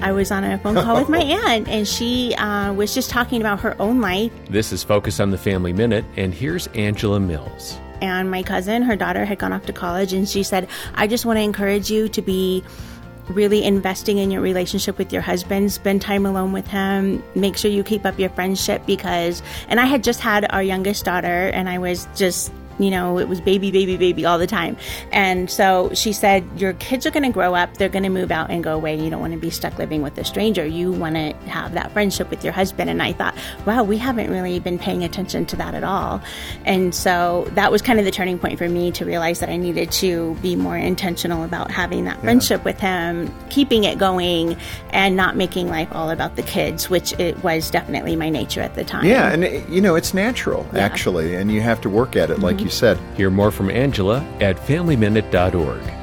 I was on a phone call with my aunt, and she uh, was just talking about her own life. This is Focus on the Family Minute, and here's Angela Mills. And my cousin, her daughter, had gone off to college, and she said, I just want to encourage you to be really investing in your relationship with your husband. Spend time alone with him. Make sure you keep up your friendship because, and I had just had our youngest daughter, and I was just you know, it was baby, baby, baby all the time. And so she said, Your kids are going to grow up, they're going to move out and go away. You don't want to be stuck living with a stranger. You want to have that friendship with your husband. And I thought, wow, we haven't really been paying attention to that at all. And so that was kind of the turning point for me to realize that I needed to be more intentional about having that friendship with him, keeping it going, and not making life all about the kids, which it was definitely my nature at the time. Yeah. And, it, you know, it's natural, yeah. actually, and you have to work at it, like mm-hmm. you you said. Hear more from Angela at FamilyMinute.org.